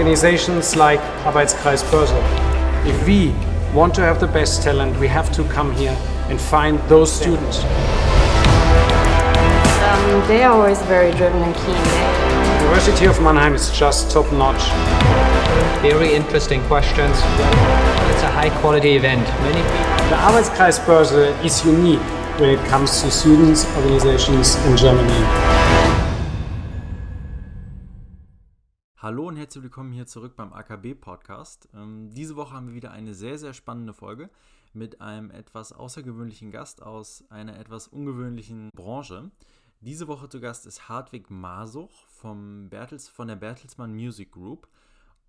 organizations like Arbeitskreis Börse. If we want to have the best talent, we have to come here and find those students. Um, they are always very driven and keen. University of Mannheim is just top notch. Very interesting questions. It's a high quality event. Many people. The Arbeitskreis Börse is unique when it comes to students, organizations in Germany. Hallo und herzlich willkommen hier zurück beim AKB Podcast. Ähm, diese Woche haben wir wieder eine sehr, sehr spannende Folge mit einem etwas außergewöhnlichen Gast aus einer etwas ungewöhnlichen Branche. Diese Woche zu Gast ist Hartwig Masuch vom Bertels, von der Bertelsmann Music Group.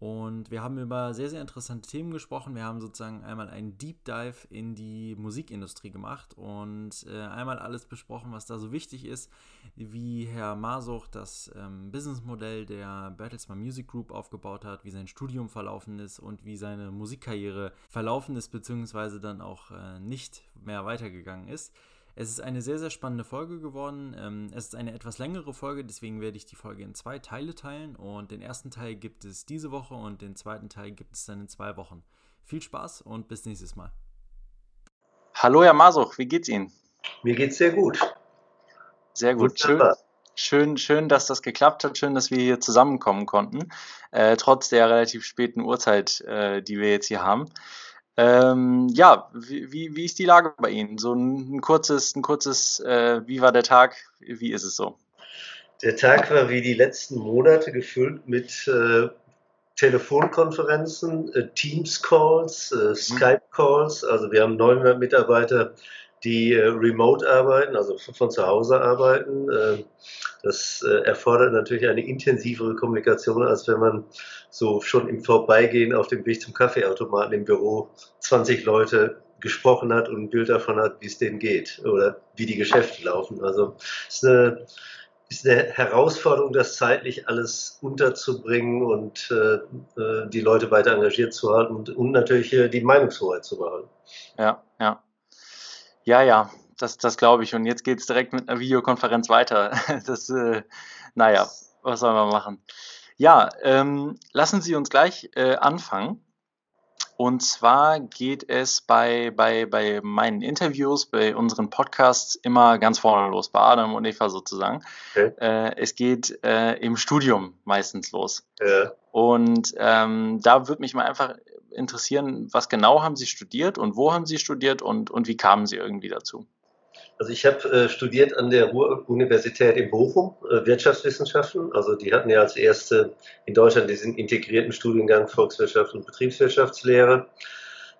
Und wir haben über sehr, sehr interessante Themen gesprochen. Wir haben sozusagen einmal einen Deep Dive in die Musikindustrie gemacht und äh, einmal alles besprochen, was da so wichtig ist, wie Herr Masuch das ähm, Businessmodell der Bertelsmann Music Group aufgebaut hat, wie sein Studium verlaufen ist und wie seine Musikkarriere verlaufen ist, beziehungsweise dann auch äh, nicht mehr weitergegangen ist. Es ist eine sehr, sehr spannende Folge geworden. Ähm, es ist eine etwas längere Folge, deswegen werde ich die Folge in zwei Teile teilen. Und den ersten Teil gibt es diese Woche und den zweiten Teil gibt es dann in zwei Wochen. Viel Spaß und bis nächstes Mal. Hallo, Herr Masuch, wie geht's Ihnen? Mir geht's sehr gut. Sehr gut, schön, schön, schön, dass das geklappt hat, schön, dass wir hier zusammenkommen konnten, äh, trotz der relativ späten Uhrzeit, äh, die wir jetzt hier haben. Ähm, ja, wie, wie, wie ist die Lage bei Ihnen? So ein, ein kurzes, ein kurzes, äh, wie war der Tag? Wie ist es so? Der Tag war wie die letzten Monate gefüllt mit äh, Telefonkonferenzen, äh, Teams-Calls, äh, Skype-Calls. Also wir haben 900 Mitarbeiter, die äh, remote arbeiten, also von zu Hause arbeiten. Äh, das äh, erfordert natürlich eine intensivere Kommunikation, als wenn man so schon im Vorbeigehen auf dem Weg zum Kaffeeautomaten im Büro 20 Leute gesprochen hat und ein Bild davon hat, wie es denen geht oder wie die Geschäfte laufen. Also es ist eine, ist eine Herausforderung, das zeitlich alles unterzubringen und äh, äh die Leute weiter engagiert zu halten und, und natürlich äh, die Meinungshoheit zu behalten. Ja, ja. Ja, ja, das, das glaube ich. Und jetzt geht es direkt mit einer Videokonferenz weiter. Das, äh, naja, was soll man machen? Ja, ähm, lassen Sie uns gleich äh, anfangen. Und zwar geht es bei, bei, bei meinen Interviews, bei unseren Podcasts immer ganz vorne los, bei Adam und Eva sozusagen. Okay. Äh, es geht äh, im Studium meistens los. Ja. Und ähm, da würde mich mal einfach interessieren, was genau haben Sie studiert und wo haben Sie studiert und, und wie kamen Sie irgendwie dazu? Also ich habe äh, studiert an der Ruhr-Universität in Bochum, äh, Wirtschaftswissenschaften. Also die hatten ja als erste in Deutschland diesen integrierten Studiengang Volkswirtschaft und Betriebswirtschaftslehre.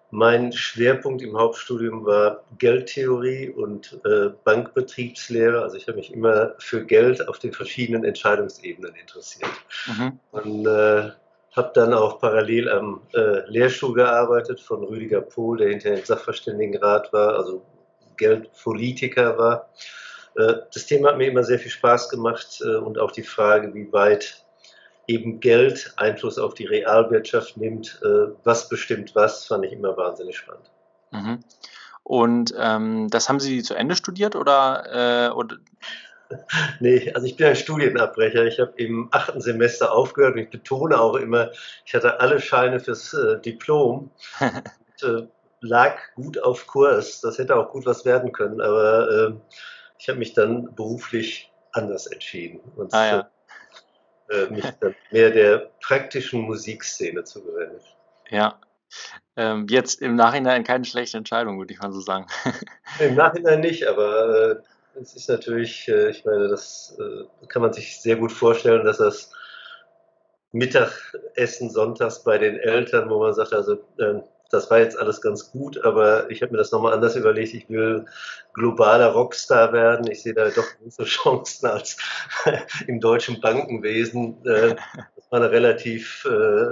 Mein Schwerpunkt im Hauptstudium war Geldtheorie und äh, Bankbetriebslehre. Also ich habe mich immer für Geld auf den verschiedenen Entscheidungsebenen interessiert. Mhm. Und äh, habe dann auch parallel am äh, Lehrstuhl gearbeitet von Rüdiger Pohl, der hinterher im Sachverständigenrat war, also Geldpolitiker war. Äh, das Thema hat mir immer sehr viel Spaß gemacht äh, und auch die Frage, wie weit eben Geld Einfluss auf die Realwirtschaft nimmt, äh, was bestimmt was, fand ich immer wahnsinnig spannend. Mhm. Und ähm, das haben Sie zu Ende studiert oder, äh, oder? Nee, also ich bin ein Studienabbrecher. Ich habe im achten Semester aufgehört und ich betone auch immer, ich hatte alle Scheine fürs äh, Diplom. und, äh, lag gut auf Kurs. Das hätte auch gut was werden können, aber äh, ich habe mich dann beruflich anders entschieden und ah, ja. äh, mich dann mehr der praktischen Musikszene zugewendet. Ja. Ähm, jetzt im Nachhinein keine schlechte Entscheidung, würde ich mal so sagen. Im Nachhinein nicht, aber äh, es ist natürlich, äh, ich meine, das äh, kann man sich sehr gut vorstellen, dass das Mittagessen sonntags bei den Eltern, wo man sagt, also ähm, das war jetzt alles ganz gut, aber ich habe mir das nochmal anders überlegt. Ich will globaler Rockstar werden. Ich sehe da doch große Chancen als im deutschen Bankenwesen. Äh, das war eine relativ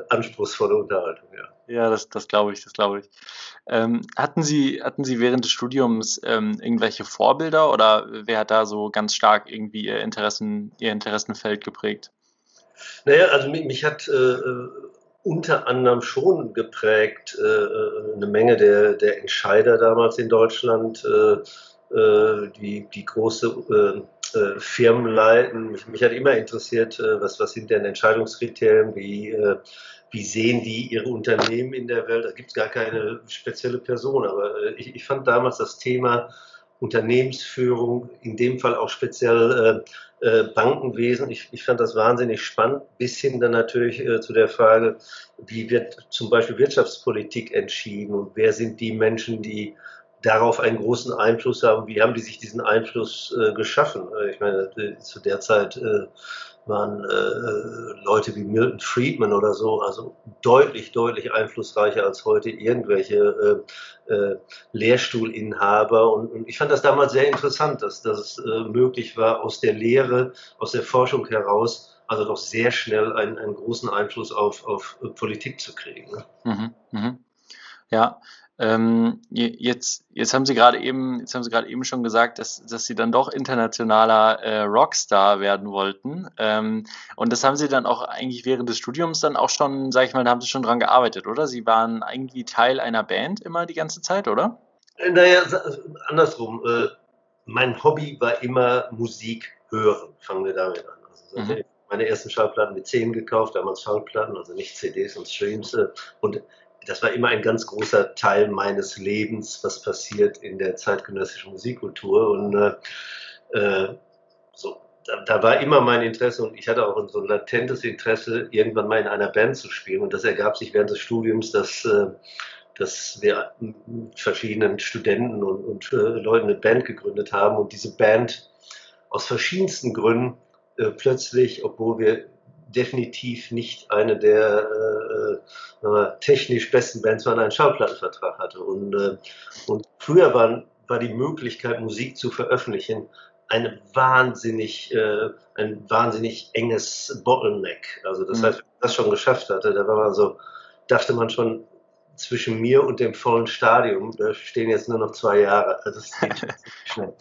anspruchsvolle Unterhaltung, ja. Ja, das, das glaube ich, das glaube ich. Ähm, hatten Sie, hatten Sie während des Studiums ähm, irgendwelche Vorbilder oder wer hat da so ganz stark irgendwie Ihr Interessen, Ihr Interessenfeld geprägt? Naja, also mich, mich hat äh, unter anderem schon geprägt, äh, äh, eine Menge der, der Entscheider damals in Deutschland, äh, äh die, die große äh, Firmen leiten. Mich, mich, hat immer interessiert, äh, was, was sind denn Entscheidungskriterien, wie, äh, wie sehen die ihre Unternehmen in der Welt. Da gibt es gar keine spezielle Person, aber äh, ich, ich fand damals das Thema Unternehmensführung, in dem Fall auch speziell äh, äh, Bankenwesen. Ich, ich fand das wahnsinnig spannend, bis hin dann natürlich zu der Frage, wie wird zum Beispiel Wirtschaftspolitik entschieden und wer sind die Menschen, die darauf einen großen Einfluss haben. Wie haben die sich diesen Einfluss äh, geschaffen? Äh, ich meine, zu der Zeit äh, waren äh, Leute wie Milton Friedman oder so, also deutlich, deutlich einflussreicher als heute irgendwelche äh, äh, Lehrstuhlinhaber. Und, und, ich fand das damals sehr interessant, dass, dass es äh, möglich war, aus der Lehre, aus der Forschung heraus, also doch sehr schnell einen, einen großen Einfluss auf, auf Politik zu kriegen. Ne? Mhm, mh. Ja, ähm, jetzt, jetzt haben Sie gerade eben, jetzt haben Sie gerade eben schon gesagt, dass, dass Sie dann doch internationaler äh, Rockstar werden wollten. Ähm, und das haben Sie dann auch eigentlich während des Studiums dann auch schon, sag ich mal, da haben Sie schon dran gearbeitet, oder? Sie waren irgendwie Teil einer Band immer die ganze Zeit, oder? Äh, naja, andersrum. Äh, mein Hobby war immer Musik hören. Fangen wir damit an. Also, mhm. meine ersten Schallplatten mit 10 gekauft, damals Schallplatten, also nicht CDs und Streams. Äh, und das war immer ein ganz großer Teil meines Lebens, was passiert in der zeitgenössischen Musikkultur. Und äh, äh, so, da, da, war immer mein Interesse und ich hatte auch so ein latentes Interesse, irgendwann mal in einer Band zu spielen. Und das ergab sich während des Studiums, dass, äh, dass wir mit verschiedenen Studenten und, und äh, Leuten eine Band gegründet haben und diese Band aus verschiedensten Gründen äh, plötzlich, obwohl wir definitiv nicht eine der äh, äh, technisch besten Bands, wenn einen Schallplattenvertrag hatte. Und, äh, und früher war, war die Möglichkeit, Musik zu veröffentlichen, eine wahnsinnig, äh, ein wahnsinnig enges Bottleneck. Also das mhm. heißt, wenn man das schon geschafft hatte, da war man so, dachte man schon, zwischen mir und dem vollen Stadium, da stehen jetzt nur noch zwei Jahre. Also das geht schnell.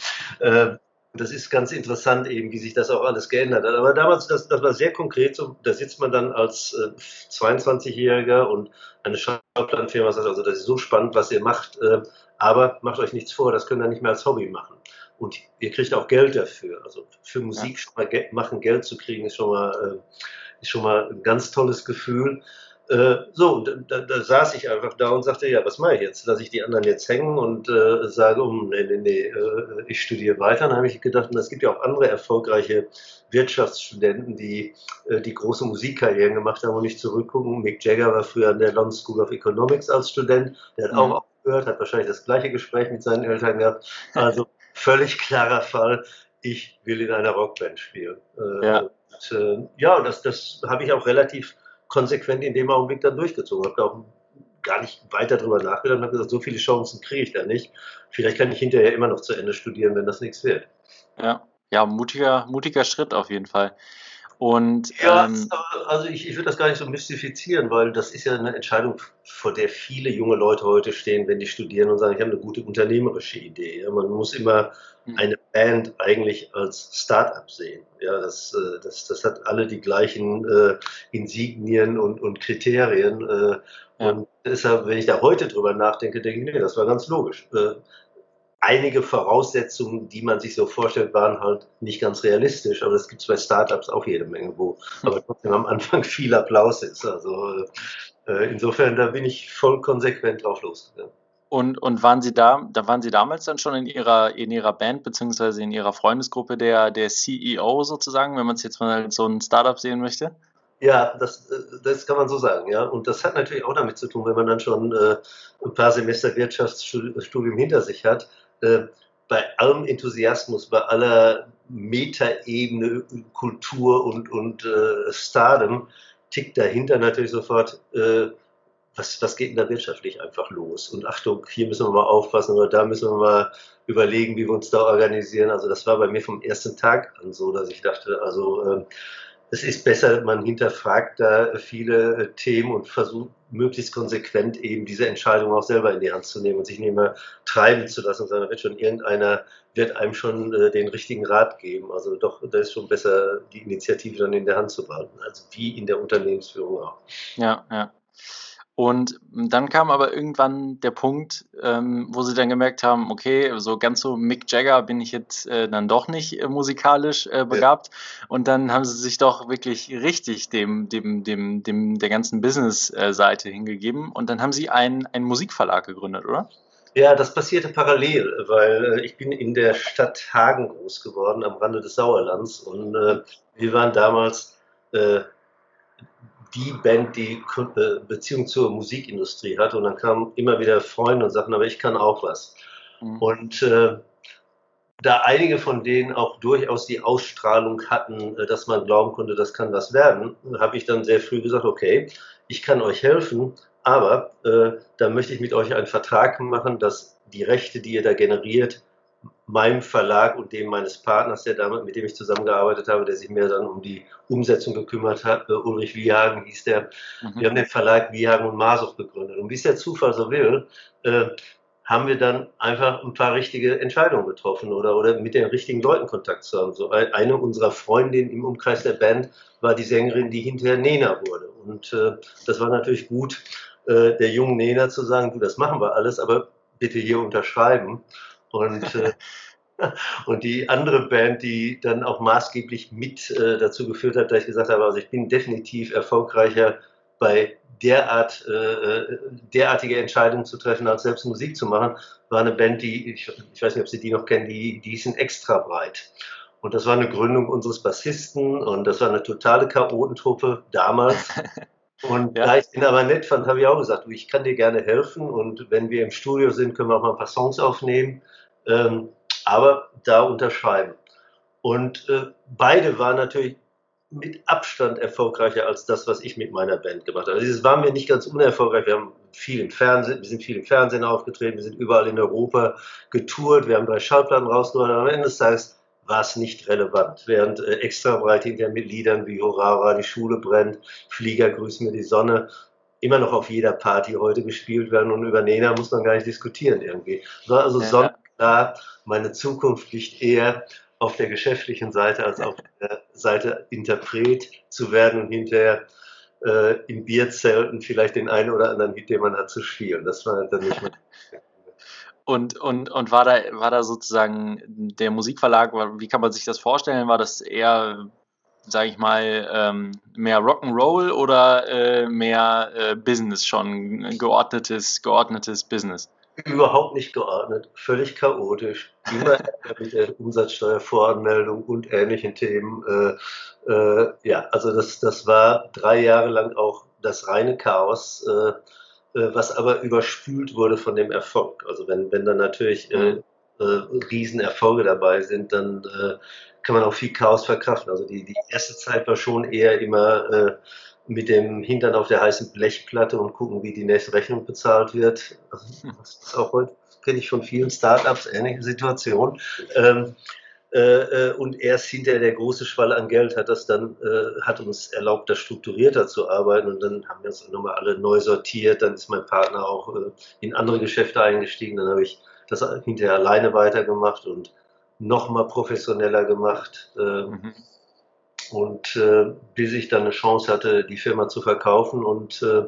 Das ist ganz interessant eben, wie sich das auch alles geändert hat. Aber damals, das, das war sehr konkret so, da sitzt man dann als äh, 22-Jähriger und eine Schallplattenfirma sagt, also das ist so spannend, was ihr macht, äh, aber macht euch nichts vor, das könnt ihr nicht mehr als Hobby machen. Und ihr kriegt auch Geld dafür. Also für Musik ja. schon mal Geld machen, Geld zu kriegen, ist schon mal, äh, ist schon mal ein ganz tolles Gefühl. Äh, so, da, da, saß ich einfach da und sagte, ja, was mache ich jetzt? Lasse ich die anderen jetzt hängen und äh, sage, um, oh, nee, nee, nee, äh, ich studiere weiter. Dann habe ich gedacht, es gibt ja auch andere erfolgreiche Wirtschaftsstudenten, die äh, die große Musikkarrieren gemacht haben und nicht zurückgucken. Mick Jagger war früher an der London School of Economics als Student, der hat mhm. auch aufgehört, hat wahrscheinlich das gleiche Gespräch mit seinen Eltern gehabt. Also völlig klarer Fall, ich will in einer Rockband spielen. Äh, ja. Und, ja, das, das habe ich auch relativ konsequent in dem Augenblick dann durchgezogen. Habe da auch gar nicht weiter drüber nachgedacht und habe gesagt, so viele Chancen kriege ich da nicht. Vielleicht kann ich hinterher immer noch zu Ende studieren, wenn das nichts wird. Ja, ja, mutiger, mutiger Schritt auf jeden Fall. Und, ja, ähm, also ich, ich würde das gar nicht so mystifizieren, weil das ist ja eine Entscheidung, vor der viele junge Leute heute stehen, wenn die studieren und sagen, ich habe eine gute unternehmerische Idee. Ja, man muss immer hm. eine Band eigentlich als Start-up sehen. Ja, das, äh, das, das hat alle die gleichen äh, Insignien und, und Kriterien. Äh, ja. Und deshalb, wenn ich da heute drüber nachdenke, denke ich, nee, das war ganz logisch. Äh, einige Voraussetzungen, die man sich so vorstellt, waren halt nicht ganz realistisch. Aber es gibt bei Startups auch jede Menge, wo aber trotzdem am Anfang viel Applaus ist. Also äh, insofern, da bin ich voll konsequent drauf losgegangen. Und, und waren Sie da, da waren Sie damals dann schon in Ihrer, in Ihrer Band beziehungsweise in Ihrer Freundesgruppe der, der CEO sozusagen, wenn man es jetzt mal so ein Startup sehen möchte? Ja, das, das kann man so sagen, ja. Und das hat natürlich auch damit zu tun, wenn man dann schon äh, ein paar Semester Wirtschaftsstudium hinter sich hat, äh, bei allem Enthusiasmus, bei aller Metaebene, Kultur und, und äh, Stardom, tickt dahinter natürlich sofort, äh, was, was geht denn da wirtschaftlich einfach los? Und Achtung, hier müssen wir mal aufpassen oder da müssen wir mal überlegen, wie wir uns da organisieren. Also das war bei mir vom ersten Tag an so, dass ich dachte, also äh, es ist besser, man hinterfragt da viele äh, Themen und versucht möglichst konsequent eben diese Entscheidung auch selber in die Hand zu nehmen und sich nicht mehr treiben zu lassen, sondern wird schon irgendeiner wird einem schon äh, den richtigen Rat geben. Also doch, da ist schon besser, die Initiative dann in der Hand zu behalten, also wie in der Unternehmensführung auch. Ja, ja. Und dann kam aber irgendwann der Punkt, ähm, wo sie dann gemerkt haben, okay, so ganz so Mick Jagger bin ich jetzt äh, dann doch nicht äh, musikalisch äh, begabt. Ja. Und dann haben sie sich doch wirklich richtig dem, dem, dem, dem der ganzen Business-Seite hingegeben. Und dann haben sie einen, einen Musikverlag gegründet, oder? Ja, das passierte parallel, weil äh, ich bin in der Stadt Hagen groß geworden, am Rande des Sauerlands. Und äh, wir waren damals äh, die Band, die äh, Beziehung zur Musikindustrie hat. Und dann kamen immer wieder Freunde und sagten, aber ich kann auch was. Mhm. Und äh, da einige von denen auch durchaus die Ausstrahlung hatten, äh, dass man glauben konnte, das kann was werden, habe ich dann sehr früh gesagt, okay, ich kann euch helfen, aber äh, da möchte ich mit euch einen Vertrag machen, dass die Rechte, die ihr da generiert, meinem Verlag und dem meines Partners, der damit, mit dem ich zusammengearbeitet habe, der sich mehr dann um die Umsetzung gekümmert hat, äh, Ulrich Wiehagen hieß der. Mhm. Wir haben den Verlag Wiehagen und Masoch gegründet. Und wie es der Zufall so will, äh, haben wir dann einfach ein paar richtige Entscheidungen getroffen oder, oder mit den richtigen Leuten Kontakt zu haben. So eine unserer Freundinnen im Umkreis der Band war die Sängerin, die hinterher Nena wurde. Und äh, das war natürlich gut, äh, der jungen Nena zu sagen, du, das machen wir alles, aber bitte hier unterschreiben. Und, äh, und die andere Band, die dann auch maßgeblich mit äh, dazu geführt hat, dass ich gesagt habe, also ich bin definitiv erfolgreicher bei derart, äh, äh derartige Entscheidungen zu treffen, als selbst Musik zu machen, war eine Band, die, ich, ich weiß nicht, ob Sie die noch kennen, die, die sind extra breit. Und das war eine Gründung unseres Bassisten und das war eine totale Chaotentruppe damals. Und ja. da ich ihn aber nett fand, habe ich auch gesagt, ich kann dir gerne helfen und wenn wir im Studio sind, können wir auch mal ein paar Songs aufnehmen ähm, aber da unterschreiben. Und äh, beide waren natürlich mit Abstand erfolgreicher als das, was ich mit meiner Band gemacht habe. Also es waren wir nicht ganz unerfolgreich. Wir haben viel im Fernsehen, wir sind viel im Fernsehen aufgetreten, wir sind überall in Europa getourt, wir haben drei Schallplatten rausgebracht. Am Ende des Tages war es nicht relevant. Während äh, extra breit hinter mit Liedern wie Hurra, die Schule brennt, Flieger grüßen mir die Sonne immer noch auf jeder Party heute gespielt werden und über Nena muss man gar nicht diskutieren irgendwie. War also ja klar, meine Zukunft liegt eher auf der geschäftlichen Seite als auf der Seite Interpret zu werden und hinterher äh, im Bierzelten vielleicht den einen oder anderen Hit, den man hat, zu spielen. Das war dann nicht mehr. Und, und, und war, da, war da sozusagen der Musikverlag, wie kann man sich das vorstellen? War das eher, sage ich mal, ähm, mehr Rock'n'Roll oder äh, mehr äh, Business schon, geordnetes, geordnetes Business? überhaupt nicht geordnet, völlig chaotisch, immer mit der Umsatzsteuervoranmeldung und ähnlichen Themen. Äh, äh, ja, also das, das war drei Jahre lang auch das reine Chaos, äh, äh was aber überspült wurde von dem Erfolg. Also wenn, wenn dann natürlich äh, mhm. äh, Riesenerfolge dabei sind, dann kann man auch viel Chaos verkraften. Also die, die erste Zeit war schon eher immer mit dem Hintern auf der heißen Blechplatte und gucken, wie die nächste Rechnung bezahlt wird. Also, das ist auch heute, kenne ich von vielen Startups, ähnliche Situation. Ähm, äh, äh, und erst hinter der große Schwall an Geld hat das dann, äh, hat uns erlaubt, da strukturierter zu arbeiten und dann haben wir uns nochmal alle neu sortiert, dann ist mein Partner auch äh, in andere Geschäfte eingestiegen, dann habe ich das hinterher alleine weitergemacht und nochmal professioneller gemacht. Ähm, mhm. Und äh, bis ich dann eine Chance hatte, die Firma zu verkaufen und äh,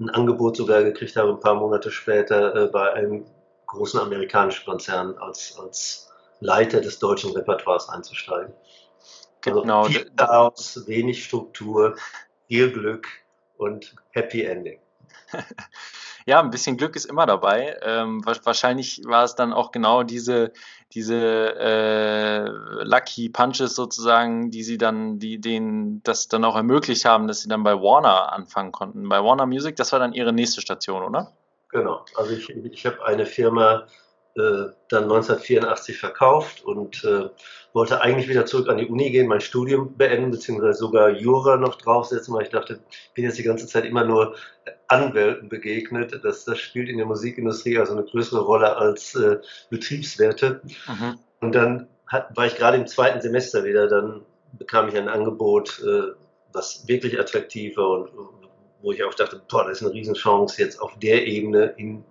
ein Angebot sogar gekriegt habe, ein paar Monate später bei einem großen amerikanischen Konzern als, als Leiter des deutschen Repertoires einzusteigen. Also genau. Viel Chaos, wenig Struktur, viel Glück und Happy Ending. ja, ein bisschen Glück ist immer dabei. Ähm, wahrscheinlich war es dann auch genau diese, diese äh, Lucky Punches sozusagen, die sie dann, die denen das dann auch ermöglicht haben, dass sie dann bei Warner anfangen konnten. Bei Warner Music, das war dann ihre nächste Station, oder? Genau. Also ich, ich habe eine Firma äh, dann 1984 verkauft und äh, wollte eigentlich wieder zurück an die Uni gehen, mein Studium beenden, beziehungsweise sogar Jura noch draufsetzen, weil ich dachte, ich bin jetzt die ganze Zeit immer nur Anwälten begegnet. Das, das spielt in der Musikindustrie also eine größere Rolle als äh, Betriebswerte. Mhm. Und dann hat, war ich gerade im zweiten Semester wieder, dann bekam ich ein Angebot, äh, was wirklich attraktiv war und wo ich auch dachte, boah, das ist eine Riesenchance, jetzt auf der Ebene in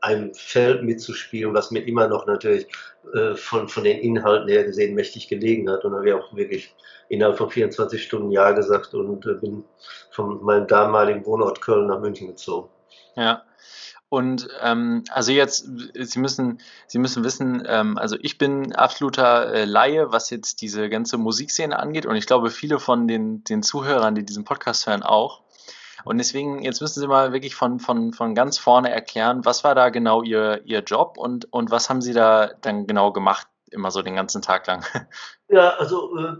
einem Feld mitzuspielen, was mir immer noch natürlich äh, von, von den Inhalten her gesehen mächtig gelegen hat. Und da habe ich auch wirklich innerhalb von 24 Stunden Ja gesagt und äh, bin von meinem damaligen Wohnort Köln nach München gezogen. Ja. Und ähm, also jetzt, Sie müssen, Sie müssen wissen, ähm, also ich bin absoluter äh, Laie, was jetzt diese ganze Musikszene angeht und ich glaube viele von den, den Zuhörern, die diesen Podcast hören, auch. Und deswegen, jetzt müssen Sie mal wirklich von, von, von ganz vorne erklären, was war da genau Ihr, Ihr Job und, und was haben Sie da dann genau gemacht, immer so den ganzen Tag lang? Ja, also äh,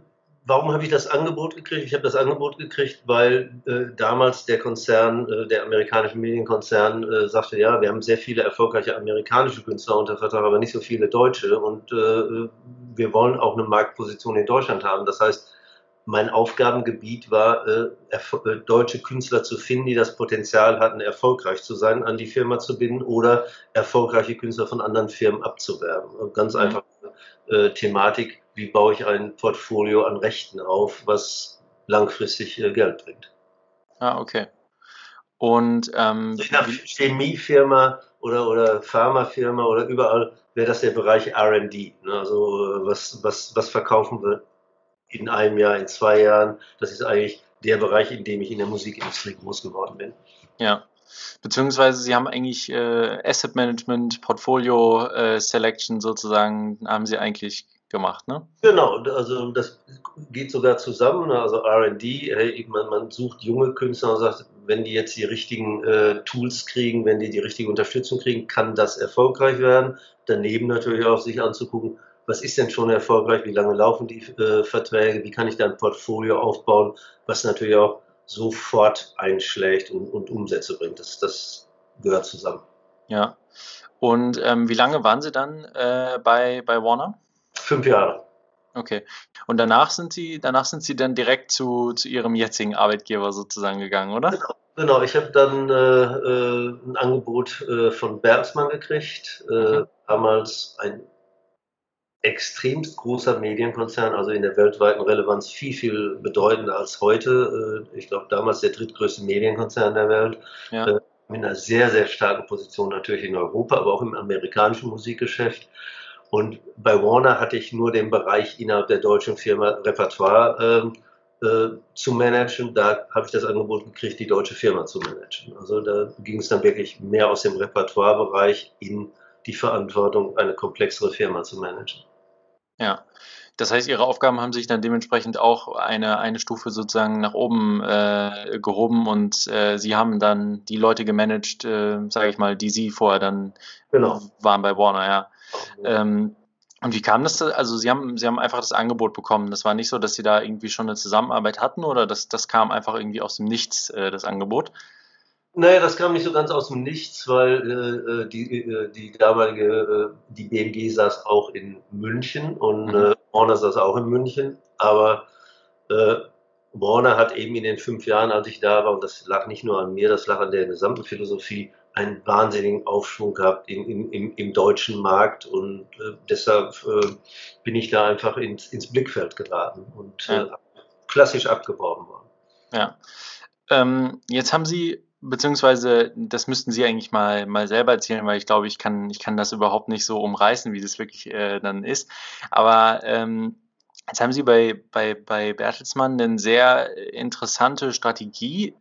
warum habe ich das Angebot gekriegt? Ich habe das Angebot gekriegt, weil äh, damals der Konzern, äh, der amerikanische Medienkonzern, äh, sagte, ja, wir haben sehr viele erfolgreiche amerikanische Künstler unter Vertrag, aber nicht so viele deutsche und äh, wir wollen auch eine Marktposition in Deutschland haben. Das heißt, mein Aufgabengebiet war, äh, äh, deutsche Künstler zu finden, die das Potenzial hatten, erfolgreich zu sein, an die Firma zu binden oder erfolgreiche Künstler von anderen Firmen abzuwerben. Ganz mhm. einfach äh, Thematik, wie baue ich ein Portfolio an Rechten auf, was langfristig äh, Geld bringt. Ah, okay. Und ähm, also in einer Chemiefirma oder, oder Pharmafirma oder überall wäre das der Bereich RD. Ne? Also was, was, was verkaufen wir in einem Jahr, in zwei Jahren? Das ist eigentlich der Bereich, in dem ich in der Musikindustrie groß geworden bin. Ja. Beziehungsweise Sie haben eigentlich äh, Asset Management, Portfolio äh, Selection sozusagen, haben Sie eigentlich gemacht, ne? Genau, also das geht sogar zusammen, ne? also RD, man, man, sucht junge Künstler und sagt, wenn die jetzt die richtigen äh, Tools kriegen, wenn die die richtige Unterstützung kriegen, kann das erfolgreich werden. Daneben natürlich auch sich anzugucken, was ist denn schon erfolgreich, wie lange laufen die äh, Verträge, wie kann ich da ein Portfolio aufbauen, was natürlich auch sofort einschlägt und, und Umsätze bringt. Das, das gehört zusammen. Ja. Und ähm, wie lange waren Sie dann äh, bei, bei Warner? Fünf Jahre. Okay. Und danach sind Sie, danach sind Sie dann direkt zu, zu Ihrem jetzigen Arbeitgeber sozusagen gegangen, oder? Genau. Genau, ich habe dann äh, äh, ein Angebot äh, von Bertelsmann gekriegt, äh, mhm. damals ein extremst großer Medienkonzern, also in der weltweiten Relevanz viel, viel bedeutender als heute. Äh, ich glaube, damals der drittgrößte Medienkonzern der Welt. Ja. Äh, mit einer sehr, sehr starken Position natürlich in Europa, aber auch im amerikanischen Musikgeschäft. Und bei Warner hatte ich nur den Bereich innerhalb der deutschen Firma Repertoire äh, äh, zu managen. Da habe ich das Angebot gekriegt, die deutsche Firma zu managen. Also da ging es dann wirklich mehr aus dem Repertoire-Bereich in die Verantwortung, eine komplexere Firma zu managen. Ja. Das heißt, Ihre Aufgaben haben sich dann dementsprechend auch eine, eine Stufe sozusagen nach oben äh, gehoben und äh, Sie haben dann die Leute gemanagt, äh, sage ich mal, die Sie vorher dann genau. waren bei Warner, ja. Ähm, und wie kam das? Also Sie haben, Sie haben einfach das Angebot bekommen. Das war nicht so, dass Sie da irgendwie schon eine Zusammenarbeit hatten oder das, das kam einfach irgendwie aus dem Nichts, äh, das Angebot? Naja, das kam nicht so ganz aus dem Nichts, weil äh, äh die, äh, die damalige, äh, die BMG saß auch in München und mhm. äh, Warner saß auch in München, aber äh, Warner hat eben in den fünf Jahren, als ich da war, und das lag nicht nur an mir, das lag an der gesamten Philosophie, einen wahnsinnigen Aufschwung gehabt in, in, im, im, deutschen Markt und deshalb bin ich da einfach ins, ins Blickfeld geraten und ja. klassisch abgeworben worden. Ja. Ähm, jetzt haben Sie beziehungsweise das müssten Sie eigentlich mal, mal selber erzählen, weil ich glaube, ich kann, ich kann das überhaupt nicht so umreißen, wie das wirklich äh, dann ist. Aber ähm, jetzt haben Sie bei, bei, bei Bertelsmann eine sehr interessante Strategie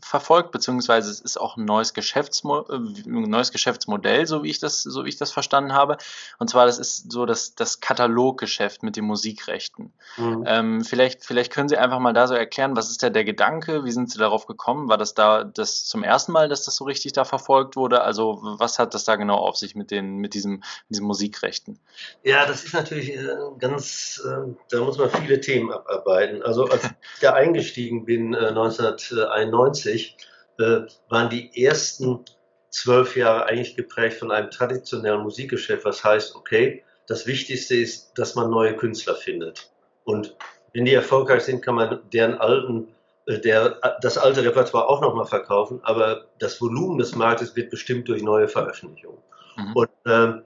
verfolgt, beziehungsweise es ist auch ein neues, Geschäftsmo äh, neues Geschäftsmodell, so wie ich das, so wie ich das verstanden habe. Und zwar, das ist so das, das Kataloggeschäft mit den Musikrechten. Mhm. Ähm, vielleicht, vielleicht können Sie einfach mal da so erklären, was ist da der Gedanke? Wie sind Sie darauf gekommen? War das da das zum ersten Mal, dass das so richtig da verfolgt wurde? Also, was hat das da genau auf sich mit den, mit diesem, mit diesen Musikrechten? Ja, das ist natürlich äh, ganz, äh, da muss man viele Themen abarbeiten. Also, als ich da eingestiegen bin, 1991, 1990 äh, waren die ersten zwölf Jahre eigentlich geprägt von einem traditionellen Musikgeschäft, was heißt, okay, das Wichtigste ist, dass man neue Künstler findet. Und wenn die erfolgreich sind, kann man deren alten, äh, der, das alte Repertoire auch nochmal verkaufen, aber das Volumen des Marktes wird bestimmt durch neue Veröffentlichungen. Mhm. Und, ähm,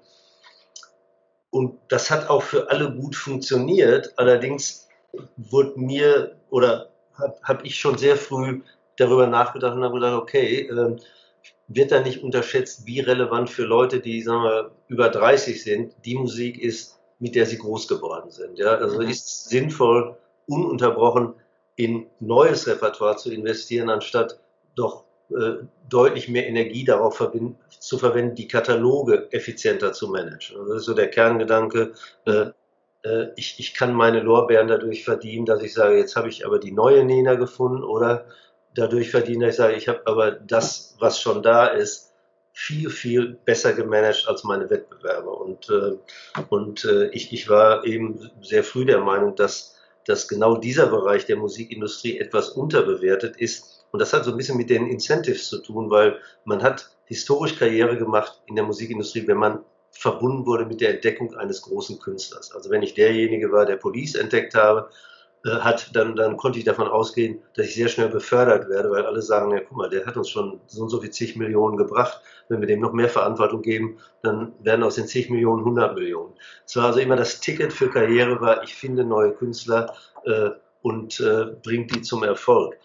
und das hat auch für alle gut funktioniert. Allerdings wurde mir oder habe hab ich schon sehr früh darüber nachgedacht und habe gedacht, okay, äh, wird da nicht unterschätzt, wie relevant für Leute, die sagen wir, über 30 sind, die Musik ist, mit der sie groß geworden sind. Ja? Also mhm. ist es sinnvoll, ununterbrochen in neues Repertoire zu investieren, anstatt doch äh, deutlich mehr Energie darauf zu verwenden, die Kataloge effizienter zu managen. Also das ist so der Kerngedanke. Äh, äh, ich, ich kann meine Lorbeeren dadurch verdienen, dass ich sage, jetzt habe ich aber die neue Nena gefunden oder dadurch verdienen, dass ich sage, ich habe aber das, was schon da ist, viel, viel besser gemanagt als meine Wettbewerber. Und, äh, und äh, ich, ich war eben sehr früh der Meinung, dass, dass genau dieser Bereich der Musikindustrie etwas unterbewertet ist. Und das hat so ein bisschen mit den Incentives zu tun, weil man hat historisch Karriere gemacht in der Musikindustrie, wenn man verbunden wurde mit der Entdeckung eines großen Künstlers. Also wenn ich derjenige war, der Police entdeckt habe, hat, dann, dann konnte ich davon ausgehen, dass ich sehr schnell befördert werde, weil alle sagen, ja guck mal, der hat uns schon so und so viel zig Millionen gebracht. Wenn wir dem noch mehr Verantwortung geben, dann werden aus den zig Millionen 100 Millionen. Es war also immer das Ticket für Karriere war, ich finde neue Künstler äh, und äh, bringt die zum Erfolg.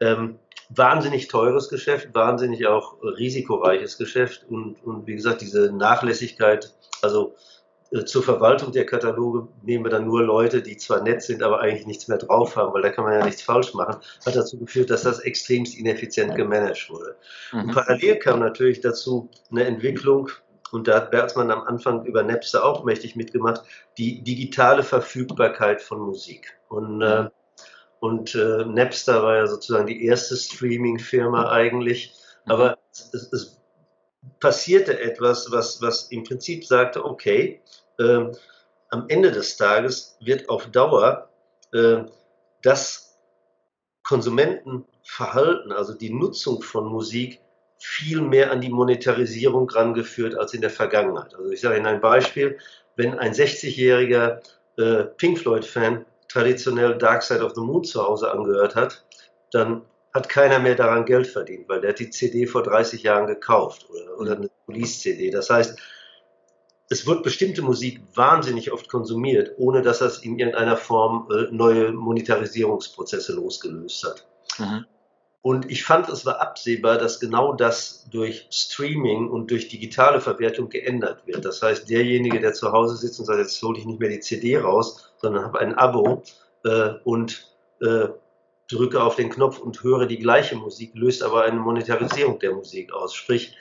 Ähm, wahnsinnig teures Geschäft, wahnsinnig auch risikoreiches Geschäft und, und wie gesagt, diese Nachlässigkeit, also äh, zur Verwaltung der Kataloge nehmen wir dann nur Leute, die zwar nett sind, aber eigentlich nichts mehr drauf haben, weil da kann man ja nichts falsch machen, hat dazu geführt, dass das extremst ineffizient gemanagt wurde. Mhm. parallel kam natürlich dazu eine Entwicklung, und da hat Bertelsmann am Anfang über Napster auch mächtig mitgemacht, die digitale Verfügbarkeit von Musik. Und, äh, und äh, Napster war ja sozusagen die erste Streaming-Firma eigentlich, aber es, es passierte etwas, was, was im Prinzip sagte, okay, äh, am Ende des Tages wird auf Dauer äh, das Konsumentenverhalten, also die Nutzung von Musik, viel mehr an die Monetarisierung rangeführt als in der Vergangenheit. Also ich sage Ihnen ein Beispiel, wenn ein 60-jähriger äh, Pink Floyd-Fan traditionell Dark Side of the Moon zu Hause angehört hat, dann hat keiner mehr daran Geld verdient, weil der hat die CD vor 30 Jahren gekauft oder, oder eine Police-CD. Das heißt, es wird bestimmte Musik wahnsinnig oft konsumiert, ohne dass das in irgendeiner Form äh, neue Monetarisierungsprozesse losgelöst hat. Mhm. Und ich fand, es war absehbar, dass genau das durch Streaming und durch digitale Verwertung geändert wird. Das heißt, derjenige, der zu Hause sitzt und sagt, jetzt hole ich nicht mehr die CD raus, sondern habe ein Abo äh, und äh, drücke auf den Knopf und höre die gleiche Musik, löst aber eine Monetarisierung der Musik aus. Sprich,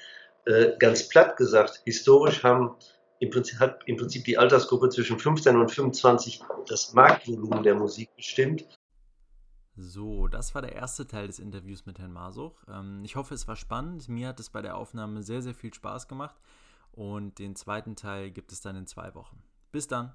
äh, ganz platt gesagt, historisch haben im Prinzip, hat im Prinzip die Altersgruppe zwischen 15 und 25 das Marktvolumen der Musik bestimmt. So, das war der erste Teil des Interviews mit Herrn Masuch. Ähm, ich hoffe, es war spannend. Mir hat es bei der Aufnahme sehr, sehr viel Spaß gemacht. Und den zweiten Teil gibt es dann in zwei Wochen. Bis dann.